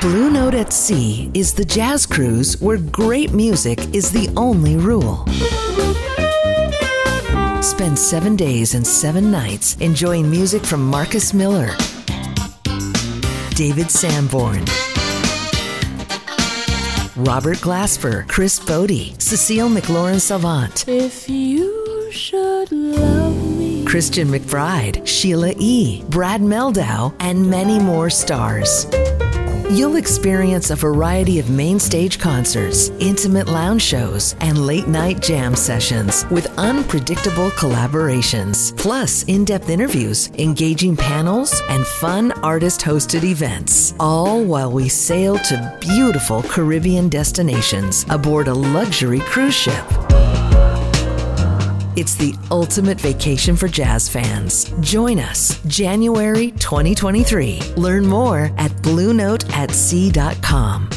Blue Note at Sea is the jazz cruise where great music is the only rule. Spend seven days and seven nights enjoying music from Marcus Miller, David Sanborn, Robert Glasper, Chris Botti, Cécile McLorin Salvant, If you should love me. Christian McBride, Sheila E., Brad Mehldau, and many more stars. You'll experience a variety of main stage concerts, intimate lounge shows, and late night jam sessions with unpredictable collaborations, plus in depth interviews, engaging panels, and fun artist hosted events. All while we sail to beautiful Caribbean destinations aboard a luxury cruise ship. It's the ultimate vacation for jazz fans. Join us January 2023. Learn more at BlueNoteAtSea.com.